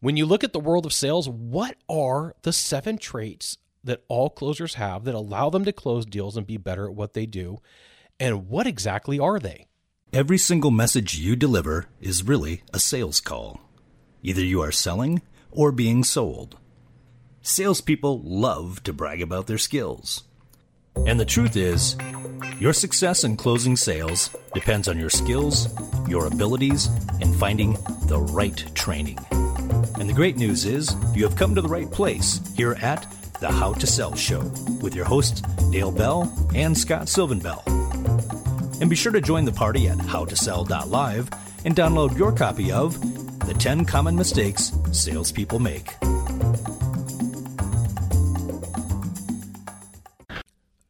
When you look at the world of sales, what are the seven traits that all closers have that allow them to close deals and be better at what they do? And what exactly are they? Every single message you deliver is really a sales call. Either you are selling or being sold. Salespeople love to brag about their skills. And the truth is, your success in closing sales depends on your skills, your abilities, and finding the right training. And the great news is, you have come to the right place here at the How to Sell Show with your hosts, Dale Bell and Scott Sylvan Bell. And be sure to join the party at howtosell.live and download your copy of The 10 Common Mistakes Salespeople Make.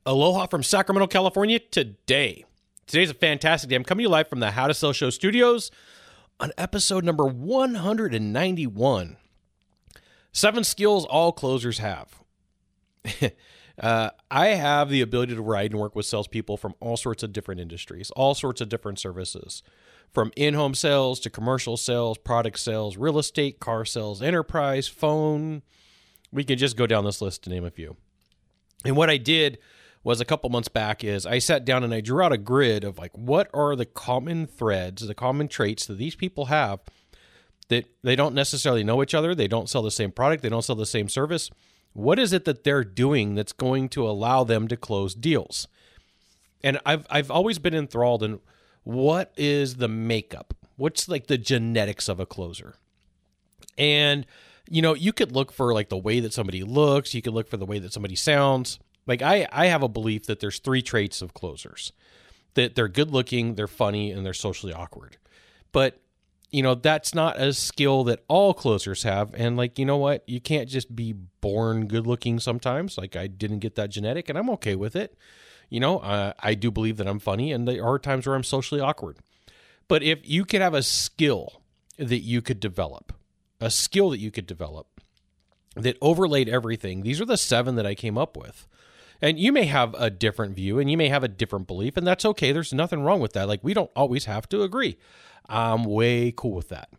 Aloha from Sacramento, California today. Today's a fantastic day. I'm coming to you live from the How to Sell Show studios on episode number 191. Seven skills all closers have. uh, I have the ability to ride and work with salespeople from all sorts of different industries, all sorts of different services, from in home sales to commercial sales, product sales, real estate, car sales, enterprise, phone. We can just go down this list to name a few. And what I did was a couple months back is I sat down and I drew out a grid of like what are the common threads, the common traits that these people have that they don't necessarily know each other, they don't sell the same product, they don't sell the same service. What is it that they're doing that's going to allow them to close deals? And I've I've always been enthralled in what is the makeup? What's like the genetics of a closer? And you know, you could look for like the way that somebody looks, you could look for the way that somebody sounds like I, I have a belief that there's three traits of closers. That they're good looking, they're funny, and they're socially awkward. But you know, that's not a skill that all closers have. And like, you know what? You can't just be born good looking sometimes. Like I didn't get that genetic and I'm okay with it. You know, uh, I do believe that I'm funny and there are times where I'm socially awkward. But if you could have a skill that you could develop, a skill that you could develop that overlaid everything, these are the seven that I came up with. And you may have a different view and you may have a different belief, and that's okay. There's nothing wrong with that. Like, we don't always have to agree. I'm way cool with that.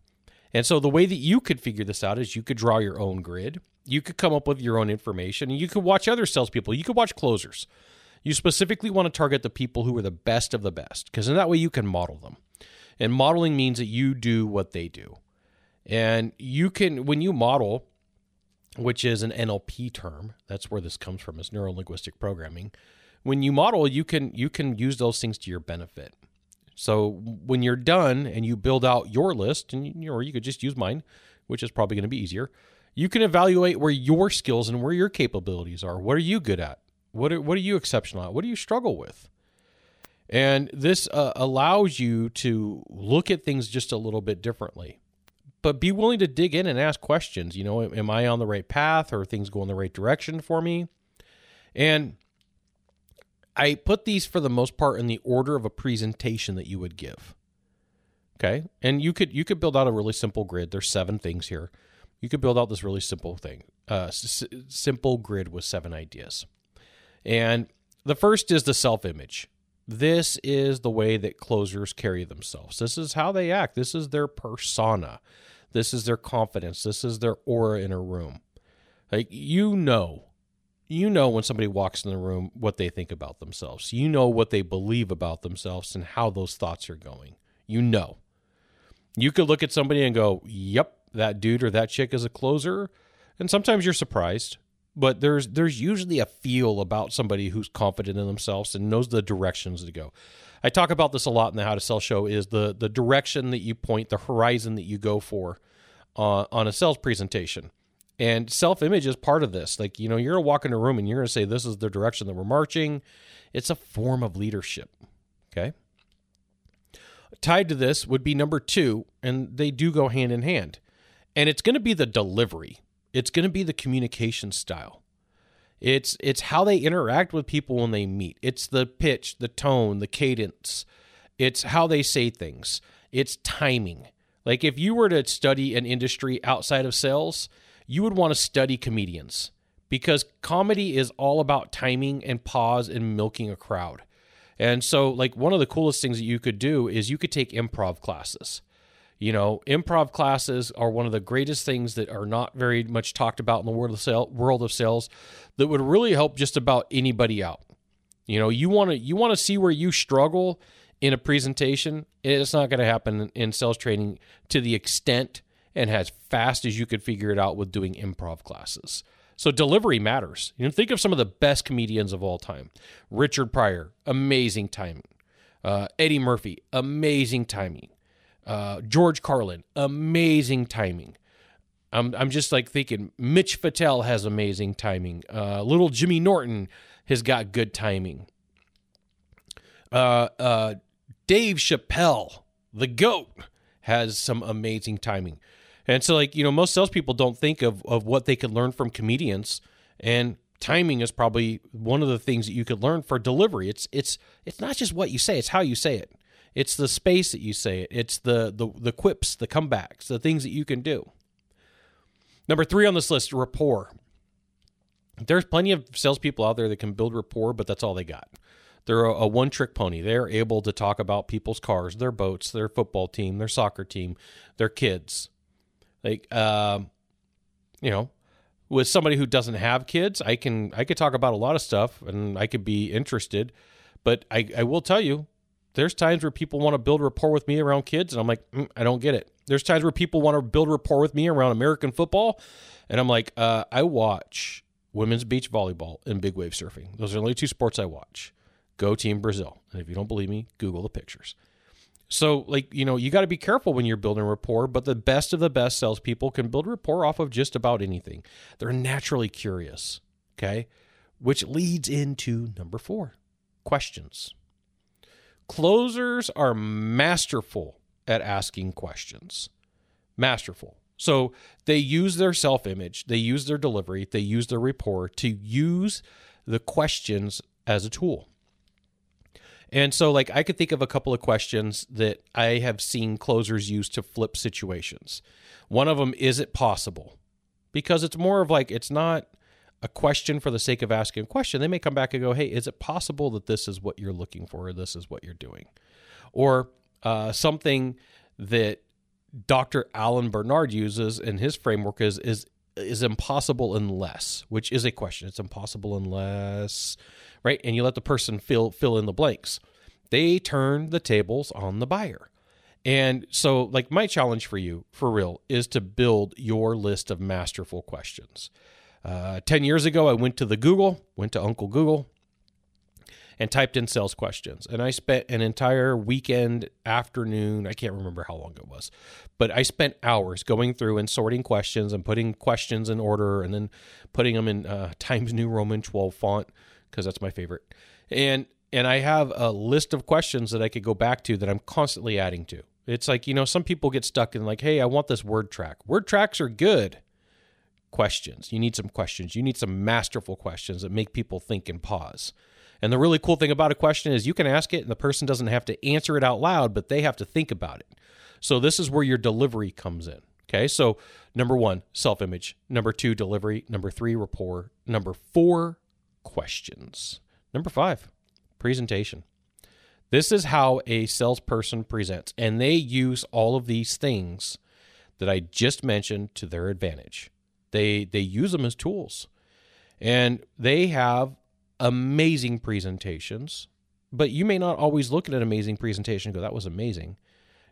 And so, the way that you could figure this out is you could draw your own grid, you could come up with your own information, and you could watch other salespeople, you could watch closers. You specifically want to target the people who are the best of the best, because in that way you can model them. And modeling means that you do what they do. And you can, when you model, which is an NLP term. That's where this comes from, is neuro linguistic programming. When you model, you can you can use those things to your benefit. So when you're done and you build out your list, and you, or you could just use mine, which is probably going to be easier. You can evaluate where your skills and where your capabilities are. What are you good at? What are, what are you exceptional at? What do you struggle with? And this uh, allows you to look at things just a little bit differently but be willing to dig in and ask questions. You know, am I on the right path? Or things going the right direction for me? And I put these for the most part in the order of a presentation that you would give. Okay, and you could you could build out a really simple grid. There's seven things here. You could build out this really simple thing, uh, s- simple grid with seven ideas. And the first is the self image. This is the way that closers carry themselves. This is how they act. This is their persona. This is their confidence. This is their aura in a room. Like you know, you know when somebody walks in the room what they think about themselves. You know what they believe about themselves and how those thoughts are going. You know. You could look at somebody and go, "Yep, that dude or that chick is a closer." And sometimes you're surprised, but there's there's usually a feel about somebody who's confident in themselves and knows the directions to go. I talk about this a lot in the How to Sell show is the the direction that you point, the horizon that you go for uh, on a sales presentation. And self image is part of this. Like, you know, you're going to walk in a room and you're going to say, this is the direction that we're marching. It's a form of leadership. Okay. Tied to this would be number two, and they do go hand in hand. And it's going to be the delivery, it's going to be the communication style. It's it's how they interact with people when they meet. It's the pitch, the tone, the cadence. It's how they say things. It's timing. Like if you were to study an industry outside of sales, you would want to study comedians because comedy is all about timing and pause and milking a crowd. And so like one of the coolest things that you could do is you could take improv classes. You know, improv classes are one of the greatest things that are not very much talked about in the world of world of sales that would really help just about anybody out. You know, you want to you want to see where you struggle in a presentation. It's not going to happen in sales training to the extent and as fast as you could figure it out with doing improv classes. So delivery matters. You know, think of some of the best comedians of all time. Richard Pryor, amazing timing. Uh, Eddie Murphy, amazing timing. Uh, George Carlin, amazing timing. I'm I'm just like thinking Mitch Fatel has amazing timing. Uh, little Jimmy Norton has got good timing. Uh, uh, Dave Chappelle, the goat, has some amazing timing. And so, like, you know, most salespeople don't think of, of what they could learn from comedians. And timing is probably one of the things that you could learn for delivery. It's it's it's not just what you say, it's how you say it. It's the space that you say it. It's the the the quips, the comebacks, the things that you can do. Number three on this list, rapport. There's plenty of salespeople out there that can build rapport, but that's all they got. They're a, a one trick pony. They're able to talk about people's cars, their boats, their football team, their soccer team, their kids. Like, um, you know, with somebody who doesn't have kids, I can I could talk about a lot of stuff and I could be interested. But I, I will tell you, there's times where people want to build rapport with me around kids, and I'm like, mm, I don't get it. There's times where people want to build rapport with me around American football, and I'm like, uh, I watch women's beach volleyball and big wave surfing. Those are the only two sports I watch. Go Team Brazil. And if you don't believe me, Google the pictures. So, like, you know, you got to be careful when you're building rapport, but the best of the best salespeople can build rapport off of just about anything. They're naturally curious. Okay. Which leads into number four questions. Closers are masterful at asking questions. Masterful. So they use their self image, they use their delivery, they use their rapport to use the questions as a tool. And so, like, I could think of a couple of questions that I have seen closers use to flip situations. One of them, is it possible? Because it's more of like, it's not a question for the sake of asking a question. They may come back and go, hey, is it possible that this is what you're looking for, or this is what you're doing? Or uh, something that Dr. Alan Bernard uses in his framework is, is is impossible unless, which is a question. It's impossible unless right? And you let the person fill fill in the blanks. They turn the tables on the buyer. And so, like, my challenge for you, for real, is to build your list of masterful questions. Uh, 10 years ago, I went to the Google, went to Uncle Google, and typed in sales questions. And I spent an entire weekend afternoon, I can't remember how long it was, but I spent hours going through and sorting questions and putting questions in order and then putting them in uh, Times New Roman 12 font because that's my favorite. And and I have a list of questions that I could go back to that I'm constantly adding to. It's like, you know, some people get stuck in like, hey, I want this word track. Word tracks are good. Questions. You need some questions. You need some masterful questions that make people think and pause. And the really cool thing about a question is you can ask it and the person doesn't have to answer it out loud, but they have to think about it. So this is where your delivery comes in. Okay. So number one, self image. Number two, delivery. Number three, rapport. Number four, questions. Number five, presentation. This is how a salesperson presents, and they use all of these things that I just mentioned to their advantage. They they use them as tools, and they have amazing presentations. But you may not always look at an amazing presentation and go, "That was amazing."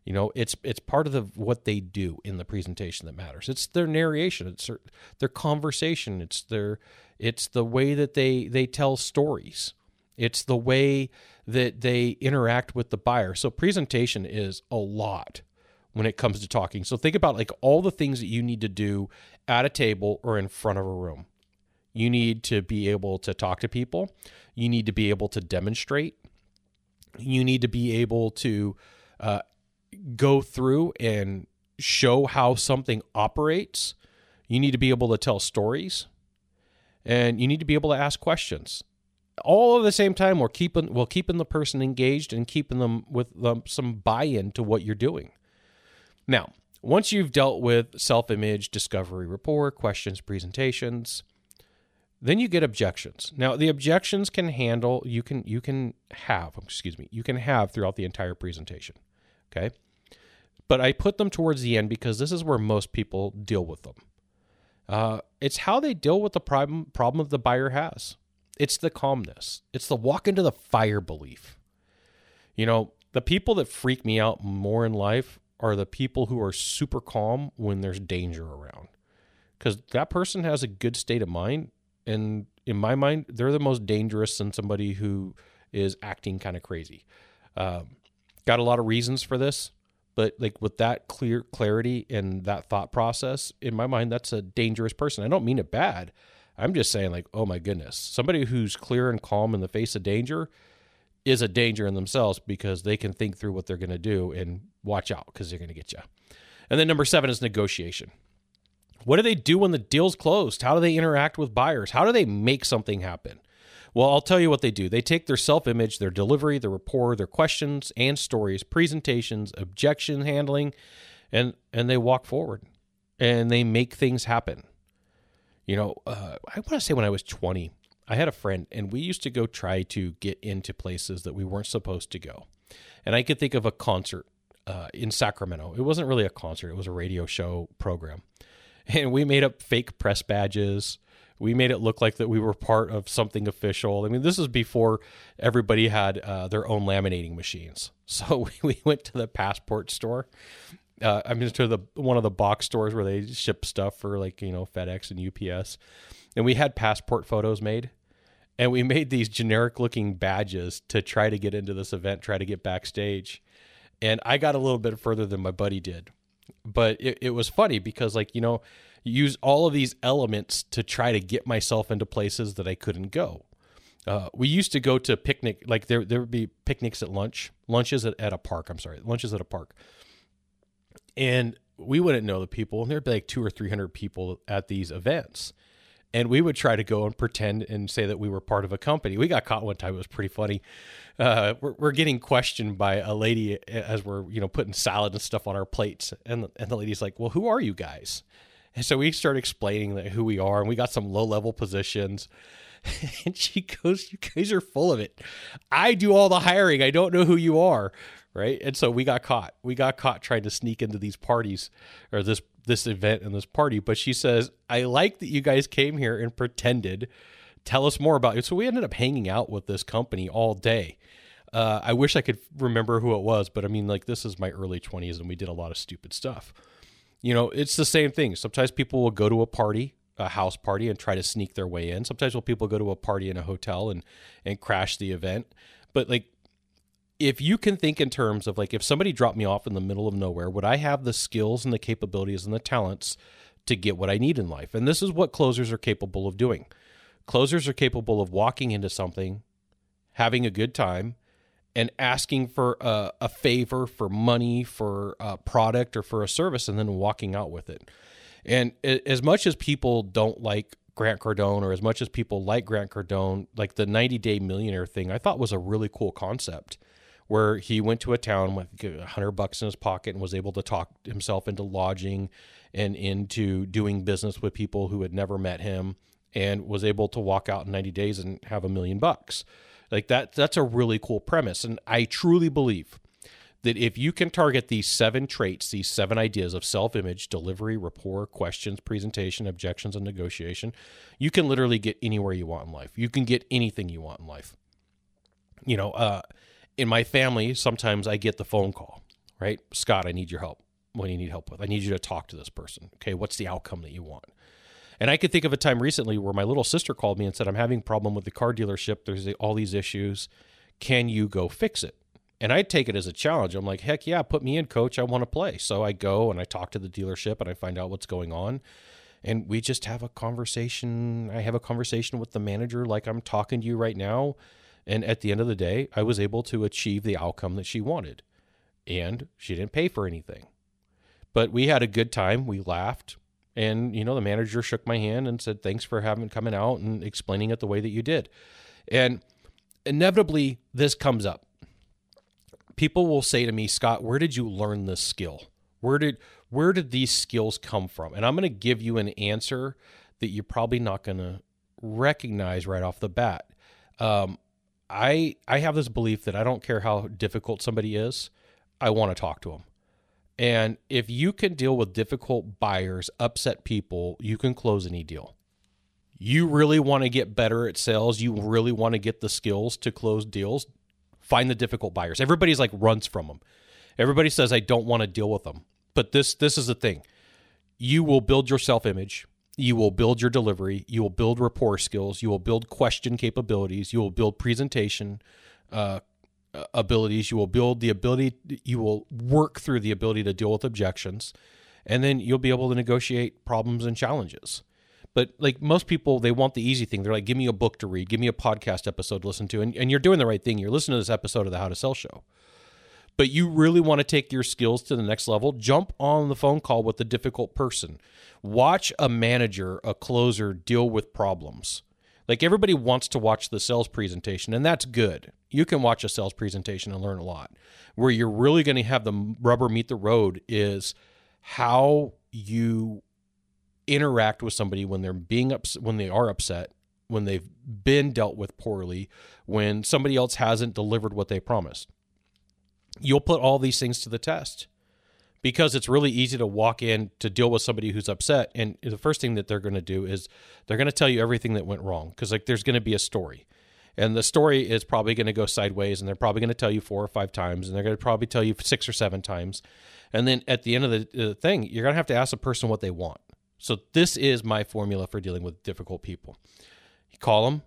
You know, it's it's part of the, what they do in the presentation that matters. It's their narration, it's their, their conversation, it's their it's the way that they they tell stories. It's the way that they interact with the buyer. So presentation is a lot when it comes to talking. So think about like all the things that you need to do at a table or in front of a room. You need to be able to talk to people. You need to be able to demonstrate. You need to be able to uh, go through and show how something operates. You need to be able to tell stories and you need to be able to ask questions all at the same time we're keeping we're keeping the person engaged and keeping them with them some buy-in to what you're doing now once you've dealt with self-image discovery rapport questions presentations then you get objections now the objections can handle you can you can have excuse me you can have throughout the entire presentation okay but I put them towards the end because this is where most people deal with them. Uh, it's how they deal with the problem problem the buyer has. It's the calmness. It's the walk into the fire belief. You know, the people that freak me out more in life are the people who are super calm when there's danger around. Because that person has a good state of mind. And in my mind, they're the most dangerous than somebody who is acting kind of crazy. Um, got a lot of reasons for this, but like with that clear clarity and that thought process, in my mind, that's a dangerous person. I don't mean it bad. I'm just saying, like, oh my goodness, somebody who's clear and calm in the face of danger is a danger in themselves because they can think through what they're going to do and watch out because they're going to get you. And then number seven is negotiation. What do they do when the deal's closed? How do they interact with buyers? How do they make something happen? Well, I'll tell you what they do. They take their self image, their delivery, their rapport, their questions and stories, presentations, objection handling, and, and they walk forward and they make things happen. You know, uh, I want to say when I was 20, I had a friend and we used to go try to get into places that we weren't supposed to go. And I could think of a concert uh, in Sacramento. It wasn't really a concert, it was a radio show program. And we made up fake press badges. We made it look like that we were part of something official. I mean, this is before everybody had uh, their own laminating machines. So we went to the passport store. Uh, I mean, to the one of the box stores where they ship stuff for like you know FedEx and UPS, and we had passport photos made and we made these generic looking badges to try to get into this event, try to get backstage. And I got a little bit further than my buddy did. But it, it was funny because, like, you know, use all of these elements to try to get myself into places that I couldn't go. Uh, we used to go to picnic, like there there would be picnics at lunch, lunches at, at a park. I'm sorry, lunches at a park, and we wouldn't know the people, and there'd be like two or three hundred people at these events, and we would try to go and pretend and say that we were part of a company. We got caught one time; it was pretty funny. Uh, we're, we're, getting questioned by a lady as we're you know putting salad and stuff on our plates, and and the lady's like, "Well, who are you guys?" And so we start explaining that who we are, and we got some low level positions. and she goes, "You guys are full of it. I do all the hiring. I don't know who you are." Right. And so we got caught. We got caught trying to sneak into these parties or this this event and this party. But she says, I like that you guys came here and pretended. Tell us more about it. So we ended up hanging out with this company all day. Uh, I wish I could remember who it was, but I mean, like, this is my early 20s and we did a lot of stupid stuff. You know, it's the same thing. Sometimes people will go to a party, a house party, and try to sneak their way in. Sometimes people go to a party in a hotel and, and crash the event. But, like, if you can think in terms of like if somebody dropped me off in the middle of nowhere, would I have the skills and the capabilities and the talents to get what I need in life? And this is what closers are capable of doing. Closers are capable of walking into something, having a good time, and asking for a, a favor for money, for a product, or for a service, and then walking out with it. And as much as people don't like Grant Cardone, or as much as people like Grant Cardone, like the 90 Day Millionaire thing, I thought was a really cool concept where he went to a town with a hundred bucks in his pocket and was able to talk himself into lodging and into doing business with people who had never met him and was able to walk out in 90 days and have a million bucks. Like that that's a really cool premise and I truly believe that if you can target these seven traits, these seven ideas of self-image, delivery, rapport, questions, presentation, objections and negotiation, you can literally get anywhere you want in life. You can get anything you want in life. You know, uh in my family, sometimes I get the phone call, right? Scott, I need your help. What do you need help with? I need you to talk to this person. Okay, what's the outcome that you want? And I could think of a time recently where my little sister called me and said, I'm having a problem with the car dealership. There's all these issues. Can you go fix it? And I take it as a challenge. I'm like, heck yeah, put me in, coach. I want to play. So I go and I talk to the dealership and I find out what's going on. And we just have a conversation. I have a conversation with the manager like I'm talking to you right now. And at the end of the day, I was able to achieve the outcome that she wanted. And she didn't pay for anything. But we had a good time. We laughed. And, you know, the manager shook my hand and said, thanks for having coming out and explaining it the way that you did. And inevitably, this comes up. People will say to me, Scott, where did you learn this skill? Where did where did these skills come from? And I'm going to give you an answer that you're probably not going to recognize right off the bat. Um, I I have this belief that I don't care how difficult somebody is, I want to talk to them. And if you can deal with difficult buyers, upset people, you can close any deal. You really want to get better at sales, you really want to get the skills to close deals, find the difficult buyers. Everybody's like runs from them. Everybody says I don't want to deal with them. But this this is the thing. You will build your self-image, you will build your delivery, you will build rapport skills, you will build question capabilities, you will build presentation uh, abilities, you will build the ability, you will work through the ability to deal with objections, and then you'll be able to negotiate problems and challenges. But like most people, they want the easy thing. They're like, give me a book to read, give me a podcast episode to listen to. And, and you're doing the right thing. You're listening to this episode of the How to Sell Show. But you really want to take your skills to the next level, jump on the phone call with a difficult person. Watch a manager, a closer deal with problems. Like everybody wants to watch the sales presentation, and that's good. You can watch a sales presentation and learn a lot. Where you're really going to have the rubber meet the road is how you interact with somebody when they're being ups- when they are upset, when they've been dealt with poorly, when somebody else hasn't delivered what they promised. You'll put all these things to the test because it's really easy to walk in to deal with somebody who's upset. And the first thing that they're going to do is they're going to tell you everything that went wrong because like there's going to be a story. And the story is probably going to go sideways and they're probably going to tell you four or five times and they're going to probably tell you six or seven times. And then at the end of the, thing you're going to have to ask the person what they want. So this is my formula for dealing with difficult people. You call them,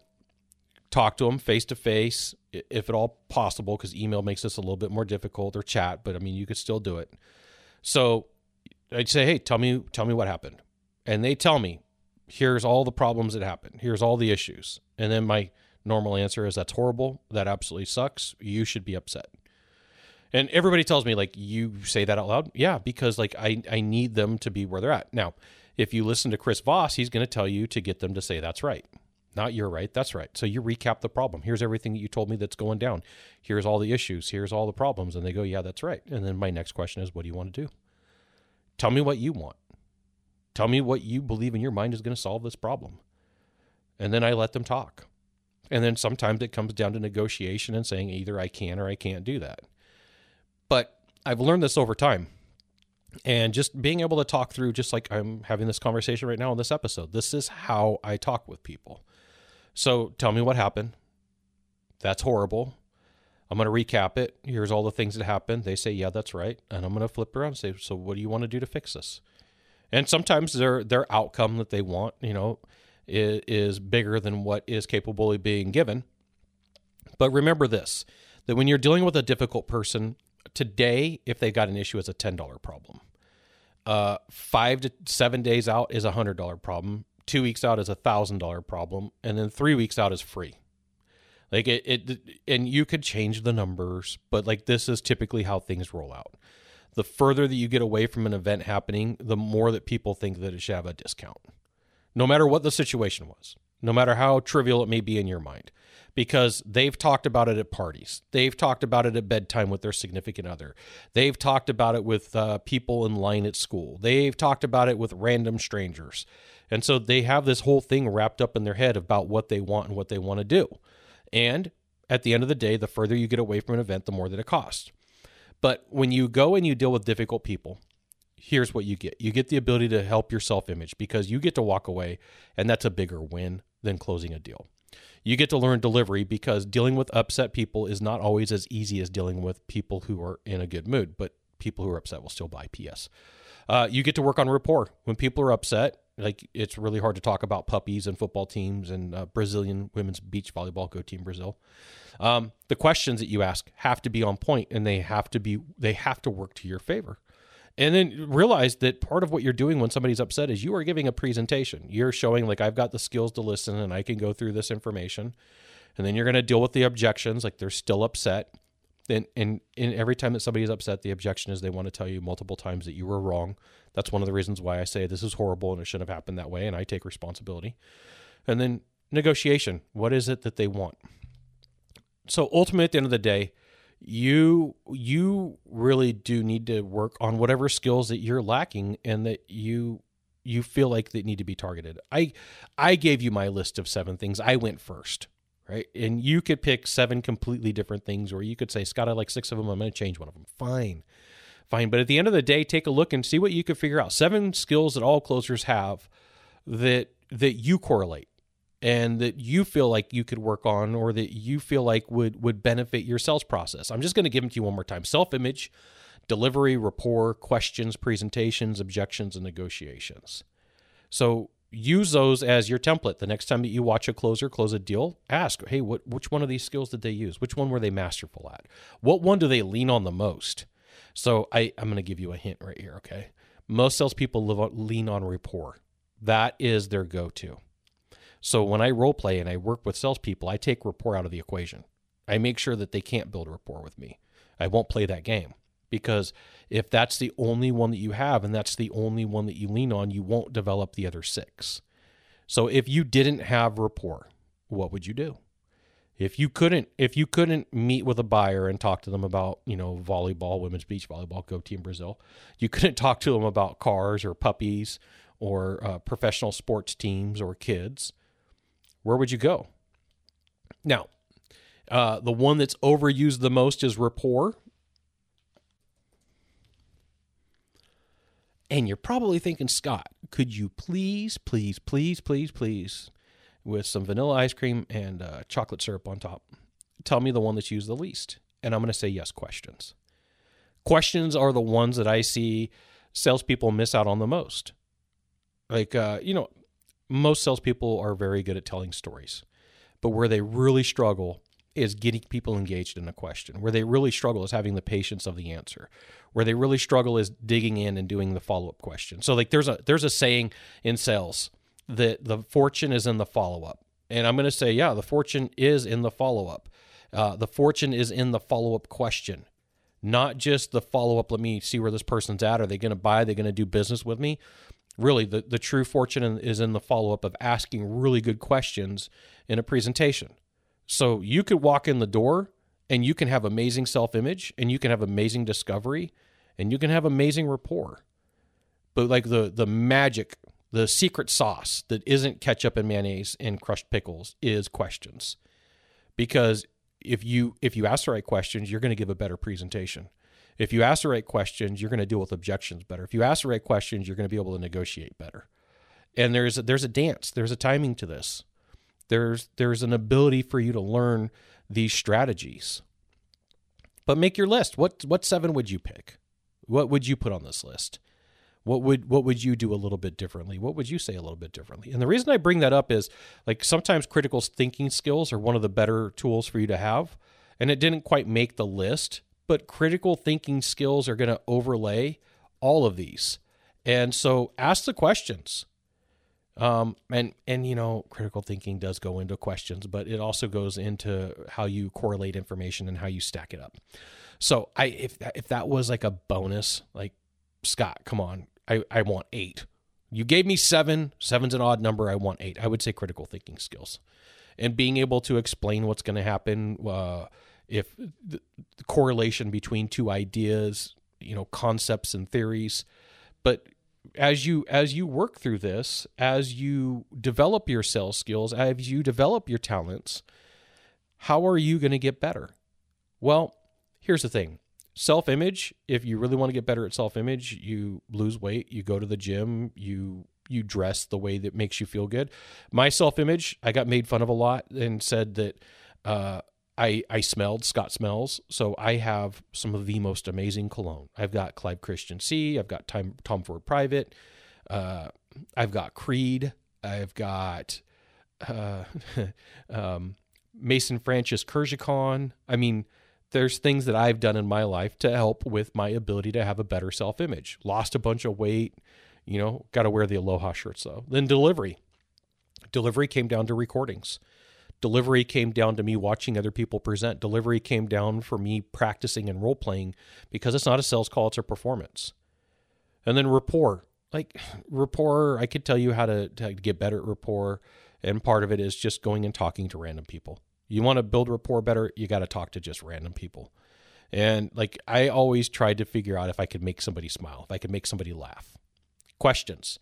talk to them face to face, if at all possible, because email makes this a little bit more difficult or chat, but I mean you could still do it. So I'd say, hey, tell me, tell me what happened, and they tell me, here's all the problems that happened, here's all the issues, and then my normal answer is that's horrible, that absolutely sucks, you should be upset. And everybody tells me like you say that out loud. Yeah, because like I I need them to be where they're at. Now, if you listen to Chris Voss, he's going to tell you to get them to say that's right. Not you're right, that's right. So you recap the problem. Here's everything that you told me that's going down. Here's all the issues. Here's all the problems. And they go, yeah, that's right. And then my next question is, what do you want to do? Tell me what you want. Tell me what you believe in your mind is going to solve this problem. And then I let them talk. And then sometimes it comes down to negotiation and saying either I can or I can't do that. But I've learned this over time and just being able to talk through just like i'm having this conversation right now in this episode this is how i talk with people so tell me what happened. That's horrible. I'm going to recap it. Here's all the things that happened. They say yeah that's right. And i'm going to flip around and say so what do you want to do to fix this? And sometimes their their outcome that they want you know is, is bigger than what is capable of being given. But remember this that when you're dealing with a difficult person today, if they got an issue, it's a ten dollar problem. Uh, five to seven days out is a hundred dollar problem. Two weeks out is a thousand dollar problem, and then three weeks out is free. Like it, it, and you could change the numbers, but like this is typically how things roll out. The further that you get away from an event happening, the more that people think that it should have a discount, no matter what the situation was, no matter how trivial it may be in your mind because they've talked about it at parties. They've talked about it at bedtime with their significant other. They've talked about it with uh, people in line at school. They've talked about it with random strangers. And so they have this whole thing wrapped up in their head about what they want and what they want to do. And at the end of the day, the further you get away from an event, the more that it costs. But when you go and you deal with difficult people, here's what you get you get the ability to help your self image because you get to walk away, and that's a bigger win than closing a deal you get to learn delivery because dealing with upset people is not always as easy as dealing with people who are in a good mood, but people who are upset will still buy PS. Uh, you get to work on rapport. When people are upset, like it's really hard to talk about puppies and football teams and uh, Brazilian women's beach volleyball. Go Team Brazil. Um, the questions that you ask have to be on point, and they have to be they have to work to your favor. And then realize that part of what you're doing when somebody's upset is you are giving a presentation. You're showing, like, I've got the skills to listen and I can go through this information. And then you're going to deal with the objections, like they're still upset. And, and, and every time that somebody is upset, the objection is they want to tell you multiple times that you were wrong. That's one of the reasons why I say this is horrible and it shouldn't have happened that way. And I take responsibility. And then negotiation. What is it that they want? So ultimately, at the end of the day, you you really do need to work on whatever skills that you're lacking and that you you feel like they need to be targeted. I I gave you my list of seven things. I went first, right? And you could pick seven completely different things, or you could say, Scott, I like six of them. I'm going to change one of them. Fine, fine. But at the end of the day, take a look and see what you can figure out. Seven skills that all closers have that that you correlate and that you feel like you could work on or that you feel like would would benefit your sales process. I'm just going to give them to you one more time. Self-image, delivery, rapport, questions, presentations, objections and negotiations. So use those as your template. The next time that you watch a closer close a deal, ask, "Hey, what which one of these skills did they use? Which one were they masterful at? What one do they lean on the most?" So I I'm going to give you a hint right here, okay? Most salespeople live on, lean on rapport. That is their go-to. So when I role play and I work with salespeople, I take rapport out of the equation. I make sure that they can't build rapport with me. I won't play that game because if that's the only one that you have and that's the only one that you lean on, you won't develop the other six. So if you didn't have rapport, what would you do? If you couldn't if you couldn't meet with a buyer and talk to them about, you know, volleyball, women's beach volleyball, go team Brazil, you couldn't talk to them about cars or puppies or uh, professional sports teams or kids, where would you go? Now, uh, the one that's overused the most is rapport. And you're probably thinking, Scott, could you please, please, please, please, please, with some vanilla ice cream and uh, chocolate syrup on top, tell me the one that's used the least? And I'm going to say yes, questions. Questions are the ones that I see salespeople miss out on the most. Like, uh, you know, most salespeople are very good at telling stories, but where they really struggle is getting people engaged in a question. Where they really struggle is having the patience of the answer. Where they really struggle is digging in and doing the follow up question. So like there's a there's a saying in sales that the fortune is in the follow up, and I'm going to say yeah, the fortune is in the follow up. Uh, the fortune is in the follow up question, not just the follow up. Let me see where this person's at. Are they going to buy? Are they going to do business with me? Really, the, the true fortune is in the follow up of asking really good questions in a presentation. So you could walk in the door and you can have amazing self image and you can have amazing discovery and you can have amazing rapport. But like the the magic, the secret sauce that isn't ketchup and mayonnaise and crushed pickles is questions. Because if you if you ask the right questions, you're going to give a better presentation. If you ask the right questions, you're going to deal with objections better. If you ask the right questions, you're going to be able to negotiate better. And there's a, there's a dance, there's a timing to this. There's there's an ability for you to learn these strategies. But make your list. What what seven would you pick? What would you put on this list? What would what would you do a little bit differently? What would you say a little bit differently? And the reason I bring that up is like sometimes critical thinking skills are one of the better tools for you to have. And it didn't quite make the list, but critical thinking skills are going to overlay all of these. And so ask the questions. Um, and and you know, critical thinking does go into questions, but it also goes into how you correlate information and how you stack it up. So I if if that was like a bonus, like Scott, come on, I I want eight. You gave me seven. Seven's an odd number. I want eight. I would say critical thinking skills, and being able to explain what's going to happen. Uh, if the correlation between two ideas, you know, concepts and theories, but as you as you work through this as you develop your sales skills as you develop your talents how are you going to get better? Well here's the thing. Self-image if you really want to get better at self-image you lose weight you go to the gym you you dress the way that makes you feel good. My self-image i got made fun of a lot and said that uh, I, I smelled Scott smells, so I have some of the most amazing cologne. I've got Clive Christian C. I've got Tom, Tom Ford Private. Uh, I've got Creed. I've got uh, um, Maison Francis Kurkdjian. I mean, there's things that I've done in my life to help with my ability to have a better self image. Lost a bunch of weight, you know, got to wear the Aloha shirts though. Then delivery. Delivery came down to recordings. Delivery came down to me watching other people present. Delivery came down for me practicing and role playing because it's not a sales call, it's a performance. And then rapport. Like rapport, I could tell you how to, to get better at rapport. And part of it is just going and talking to random people. You want to build rapport better, you got to talk to just random people. And like I always tried to figure out if I could make somebody smile, if I could make somebody laugh. Questions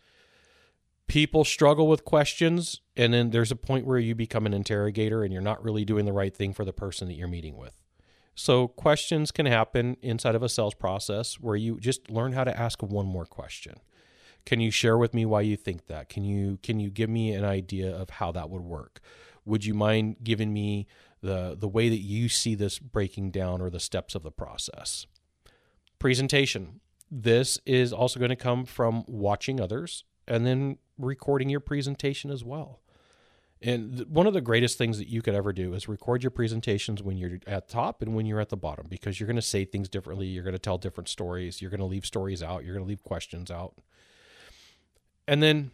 people struggle with questions and then there's a point where you become an interrogator and you're not really doing the right thing for the person that you're meeting with So, questions can happen inside of a sales process where you just learn how to ask one more question. Can you share with me why you think that? Can you can you give me an idea of how that would work? Would you mind giving me the the way that you see this breaking down or the steps of the process? Presentation. This is also going to come from watching others and then recording your presentation as well. And th- one of the greatest things that you could ever do is record your presentations when you're at top and when you're at the bottom because you're going to say things differently. You're going to tell different stories. You're going to leave stories out. You're going to leave questions out. And then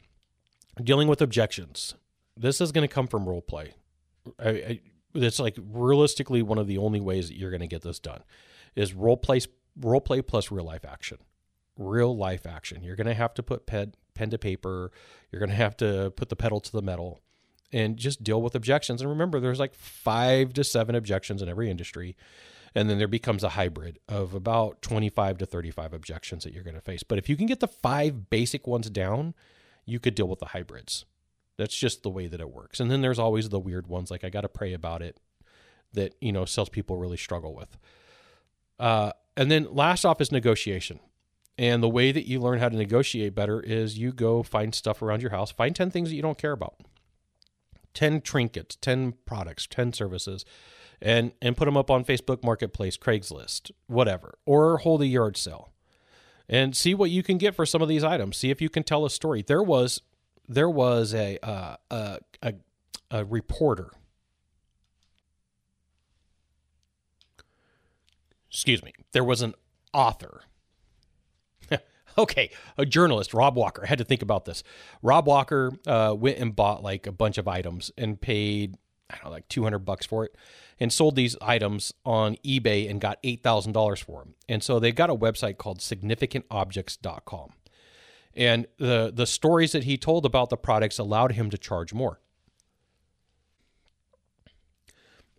dealing with objections. This is going to come from role play. I, I, it's like realistically one of the only ways that you're going to get this done is role play role play plus real life action. Real life action. You're going to have to put pen, pen to paper. You're going to have to put the pedal to the metal and just deal with objections. And remember, there's like five to seven objections in every industry. And then there becomes a hybrid of about 25 to 35 objections that you're going to face. But if you can get the five basic ones down, you could deal with the hybrids. That's just the way that it works. And then there's always the weird ones, like I got to pray about it, that you know salespeople really struggle with. Uh, and then last off is negotiation. And the way that you learn how to negotiate better is you go find stuff around your house, find 10 things that you don't care about. 10 trinkets, 10 products, 10 services and and put them up on Facebook Marketplace, Craigslist, whatever, or hold a yard sale. And see what you can get for some of these items. See if you can tell a story. There was there was a uh, a, a, a reporter. Excuse me. There was an author. okay, a journalist, Rob Walker. I had to think about this. Rob Walker uh, went and bought like a bunch of items and paid I don't know, like 200 bucks for it and sold these items on eBay and got $8,000 for them. And so they got a website called significantobjects.com. And the the stories that he told about the products allowed him to charge more.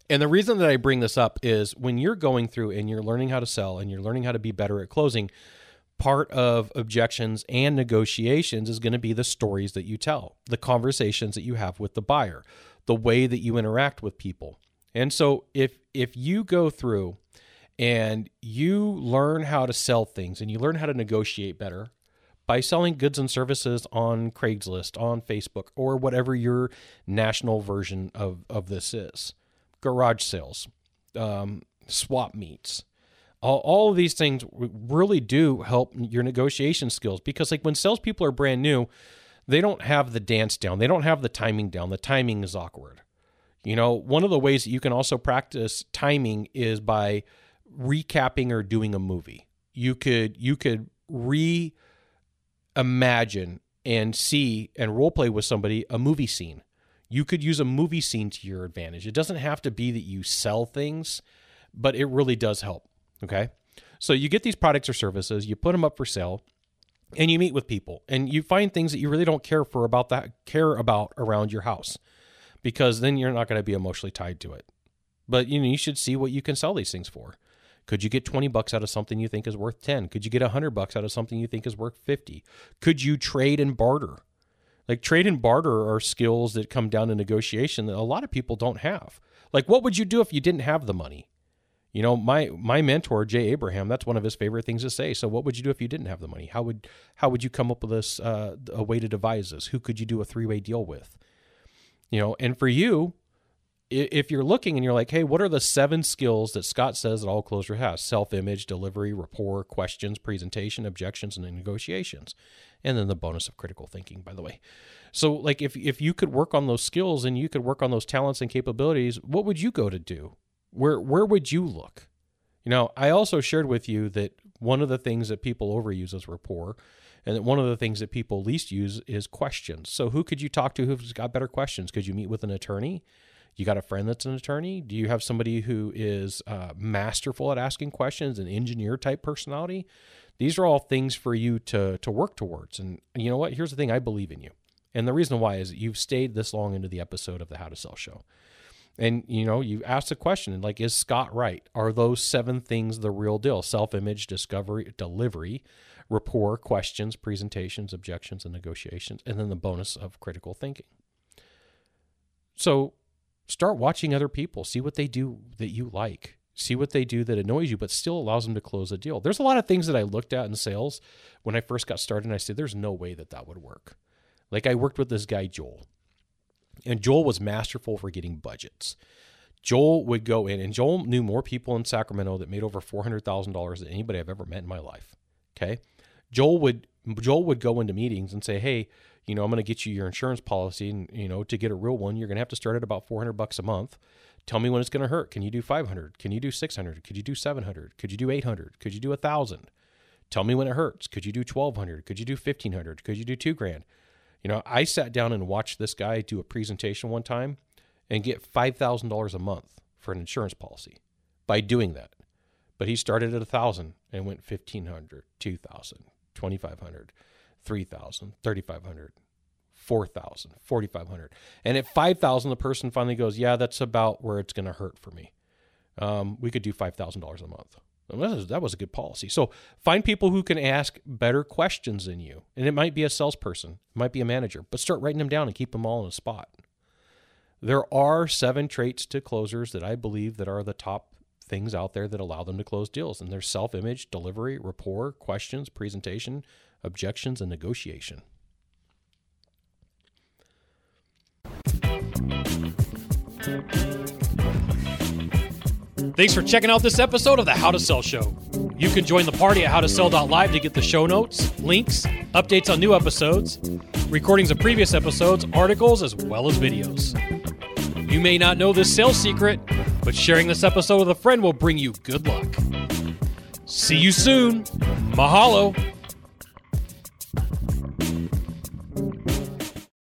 And the reason that I bring this up is when you're going through and you're learning how to sell and you're learning how to be better at closing, part of objections and negotiations is going to be the stories that you tell, the conversations that you have with the buyer, the way that you interact with people. And so if if you go through and you learn how to sell things and you learn how to negotiate better by selling goods and services on Craigslist, on Facebook, or whatever your national version of, of this is. Garage sales, um, swap meets. All, all of these things really do help your negotiation skills because, like, when salespeople are brand new, they don't have the dance down, they don't have the timing down. The timing is awkward. You know, one of the ways that you can also practice timing is by recapping or doing a movie. You could you could re imagine and see and role play with somebody a movie scene. You could use a movie scene to your advantage. It doesn't have to be that you sell things, but it really does help. Okay. So you get these products or services, you put them up for sale, and you meet with people and you find things that you really don't care for about that care about around your house because then you're not going to be emotionally tied to it. But you know, you should see what you can sell these things for. Could you get 20 bucks out of something you think is worth 10? Could you get 100 bucks out of something you think is worth 50? Could you trade and barter? Like trade and barter are skills that come down to negotiation that a lot of people don't have. Like what would you do if you didn't have the money? You know, my my mentor Jay Abraham, that's one of his favorite things to say. So, what would you do if you didn't have the money? How would how would you come up with this uh, a way to devise this? Who could you do a three way deal with? You know, and for you, if you're looking and you're like, hey, what are the seven skills that Scott says that all closer has? Self image, delivery, rapport, questions, presentation, objections, and negotiations. And then the bonus of critical thinking, by the way. So, like, if, if you could work on those skills and you could work on those talents and capabilities, what would you go to do? Where, where would you look? You know, I also shared with you that one of the things that people overuse is rapport, and that one of the things that people least use is questions. So, who could you talk to who's got better questions? Could you meet with an attorney? You got a friend that's an attorney? Do you have somebody who is uh, masterful at asking questions, an engineer type personality? These are all things for you to to work towards. And you know what? Here's the thing: I believe in you, and the reason why is you've stayed this long into the episode of the How to Sell Show. And you know, you asked the question like, is Scott right? Are those seven things the real deal? Self-image, discovery, delivery, rapport, questions, presentations, objections, and negotiations, and then the bonus of critical thinking. So start watching other people, see what they do that you like. See what they do that annoys you, but still allows them to close a deal. There's a lot of things that I looked at in sales when I first got started, and I said, there's no way that that would work. Like I worked with this guy, Joel, and Joel was masterful for getting budgets. Joel would go in, and Joel knew more people in Sacramento that made over $400,000 than anybody I've ever met in my life. Okay. Joel would Joel would go into meetings and say, "Hey, you know, I'm going to get you your insurance policy, and you know, to get a real one, you're going to have to start at about 400 bucks a month. Tell me when it's going to hurt. Can you do 500? Can you do 600? Could you do 700? Could you do 800? Could you do a thousand? Tell me when it hurts. Could you do 1200? Could you do 1500? Could you do two grand? You know, I sat down and watched this guy do a presentation one time and get $5,000 a month for an insurance policy by doing that. But he started at a thousand and went 1500, 2000, 2500, 3000, 3500, 4000, 4500. And at 5000 the person finally goes, "Yeah, that's about where it's going to hurt for me. Um, we could do $5,000 a month." That was, a good policy. So find people who can ask better questions than you. And it might be a salesperson, it might be a manager, but start writing them down and keep them all in a spot. There are seven traits to closers that I believe that are the top things out there that allow them to close deals. And they're self-image, delivery, rapport, questions, presentation, objections, and negotiation. Thanks for checking out this episode of the How to Sell Show. You can join the party at howtosell.live to get the show notes, links, updates on new episodes, recordings of previous episodes, articles, as well as videos. You may not know this sales secret, but sharing this episode with a friend will bring you good luck. See you soon. Mahalo.